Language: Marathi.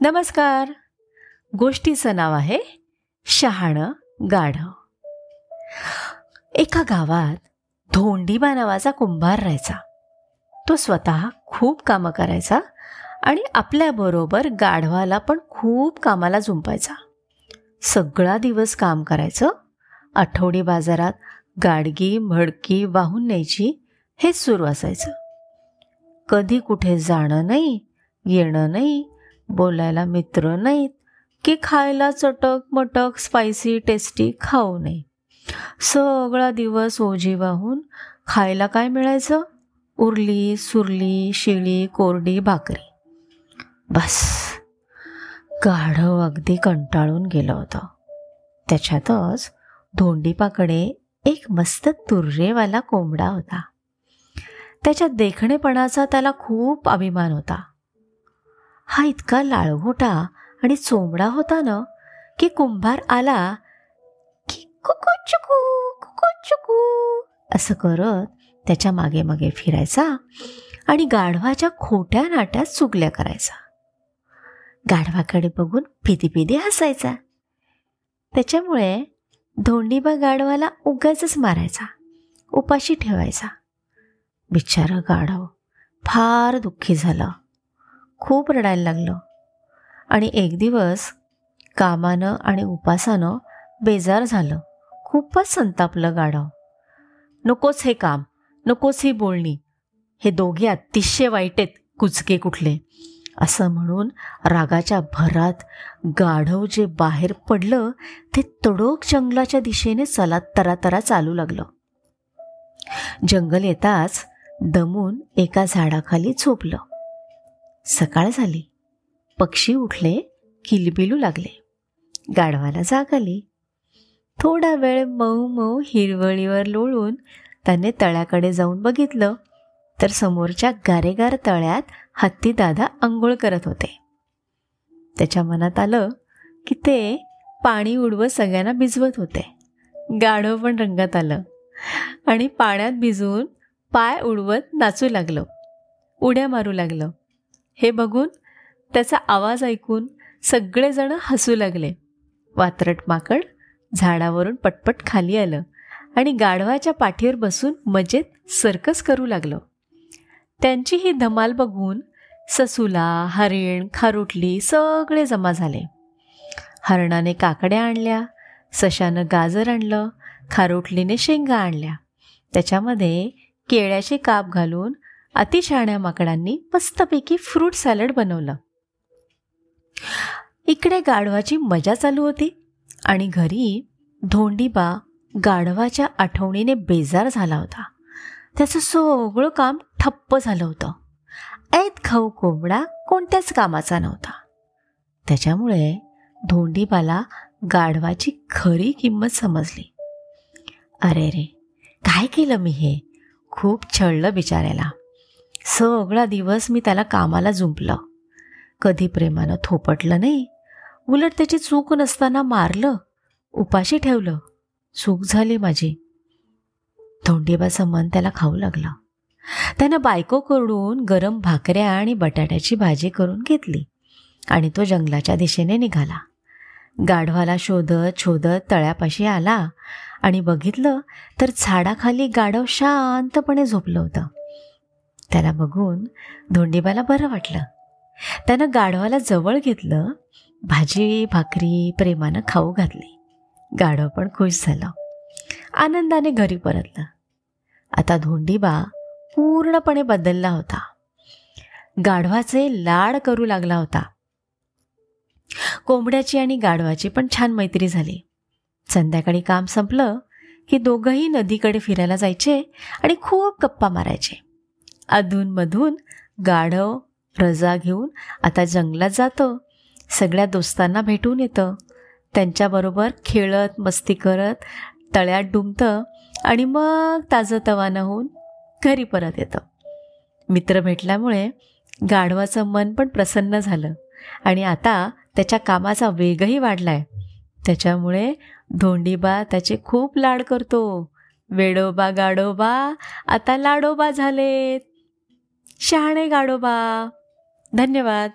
नमस्कार. गोष्टीचं नाव आहे शहाणं गाढव एका गावात धोंडीबा नावाचा कुंभार राहायचा. तो स्वतः खूप कामं करायचा आणि आपल्याबरोबर गाढवाला पण खूप कामाला झुंपायचा. सगळा दिवस काम करायचं आठवडी बाजारात गाडगी भडकी वाहून न्यायची हेच सुरू असायचं. कधी कुठे जाणं नाही येणं नाही बोलायला मित्र नाहीत की खायला चटक मटक स्पायसी टेस्टी खाऊ नये. सगळा दिवस ओझी वाहून खायला काय मिळायचं? उरली सुरली शिळी कोरडी भाकरी. बस. गाढव अगदी कंटाळून गेलं होतं. त्याच्यातच धोंडीपाकडे एक मस्त तुर्रेवाला कोंबडा होता. त्याच्या देखणेपणाचा त्याला खूप अभिमान होता. हा इतका लाळघोटा आणि चोंबडा होता ना की कुंभार आला की कुकू चुकू कुकू चुकू असं करत त्याच्यामागे मागे फिरायचा आणि गाढवाच्या खोट्या नाट्यात चुगल्या करायचा. गाढवाकडे बघून फिदी फिदी हसायचा. त्याच्यामुळे धोंडीबा गाढवाला उगाच मारायचा. उपाशी ठेवायचा. बिचारं गाढव फार दुःखी झालं. खूप रडायला लागलं. आणि एक दिवस कामानं आणि उपासानं बेजार झालं. खूपच संतापलं गाढव. नकोच हे काम नकोच ही बोलणी. हे दोघे अतिशय वाईट आहेत कुचके कुठले. असं म्हणून रागाच्या भरात गाढव जे बाहेर पडलं ते तडोक जंगलाच्या दिशेने चला तरा तरा चालू लागलं. जंगल येताच दमून एका झाडाखाली झोपलं. सकाळ झाली. पक्षी उठले किलबिलू लागले. गाढवाला जाग आली. थोडा वेळ मऊ मऊ हिरवळीवर लोळून त्याने तळ्याकडे जाऊन बघितलं तर समोरच्या गारेगार तळ्यात हत्ती दादा आंघोळ करत होते. त्याच्या मनात आलं की ते पाणी उडवत सगळ्यांना भिजवत होते. गाढव पण रंगात आलं आणि पाण्यात भिजवून पाय उडवत नाचू लागलं. उड्या मारू लागलं. हे बघून त्याचा आवाज ऐकून सगळेजण हसू लागले. वात्रट माकड झाडावरून पटपट खाली आलं आणि गाढवाच्या पाठीवर बसून मजेत सर्कस करू लागलं. त्यांची ही धमाल बघून ससुला हरिण खारुटली सगळे जमा झाले. हरणाने काकड्या आणल्या सशानं गाजर आणलं खारुटलीने शेंगा आणल्या. त्याच्यामध्ये केळ्याचे काप घालून अतिशहाण्या माकडांनी मस्तपैकी फ्रूट सॅलड बनवलं. इकडे गाढवाची मजा चालू होती आणि घरी धोंडीबा गाढवाच्या आठवणीने बेजार झाला होता. त्याचं सगळं काम ठप्प झालं होतं. ऐत खाऊ कोंबडा कोणत्याच कामाचा नव्हता. त्याच्यामुळे धोंडीबाला गाढवाची खरी किंमत समजली. अरे रे काय केलं मी हे? खूप छळलं बिचाऱ्याला. सगळा दिवस मी त्याला कामाला जुंपलं. कधी प्रेमानं थोपटलं नाही उलट त्याची चूक नसताना मारलं उपाशी ठेवलं. चूक झाली माझी. धोंडीबाचं मन त्याला खाऊ लागलं. त्यानं बायको करून गरम भाकऱ्या आणि बटाट्याची भाजी करून घेतली आणि तो जंगलाच्या दिशेने निघाला. गाढवाला शोधत शोधत तळ्यापाशी आला आणि बघितलं तर झाडाखाली गाढव शांतपणे झोपलं होतं. त्याला बघून धोंडीबाला बरं वाटलं. त्यानं गाढवाला जवळ घेतलं भाजी भाकरी प्रेमानं खाऊ घातली. गाढव पण खुश झालं. आनंदाने घरी परतलं. आता धोंडीबा पूर्णपणे बदलला होता. गाढवाचे लाड करू लागला होता. कोंबड्याची आणि गाढवाची पण छान मैत्री झाली. संध्याकाळी काम संपलं की दोघंही नदीकडे फिरायला जायचे आणि खूप गप्पा मारायचे. अधूनमधून गाढव रजा घेऊन आता जंगलात जातं. सगळ्या दोस्तांना भेटून येतं. त्यांच्याबरोबर खेळत मस्ती करत तळ्यात डुंबतं आणि मग ताजं तवानं होऊन घरी परत येतं. मित्र भेटल्यामुळे गाढवाचं मन पण प्रसन्न झालं आणि आता त्याच्या कामाचा वेगही वाढला आहे त्याच्यामुळे धोंडीबा त्याचे खूप लाड करतो. वेडोबा गाडोबा आता लाडोबा झालेत. शहाणे गाडोबा धन्यवाद.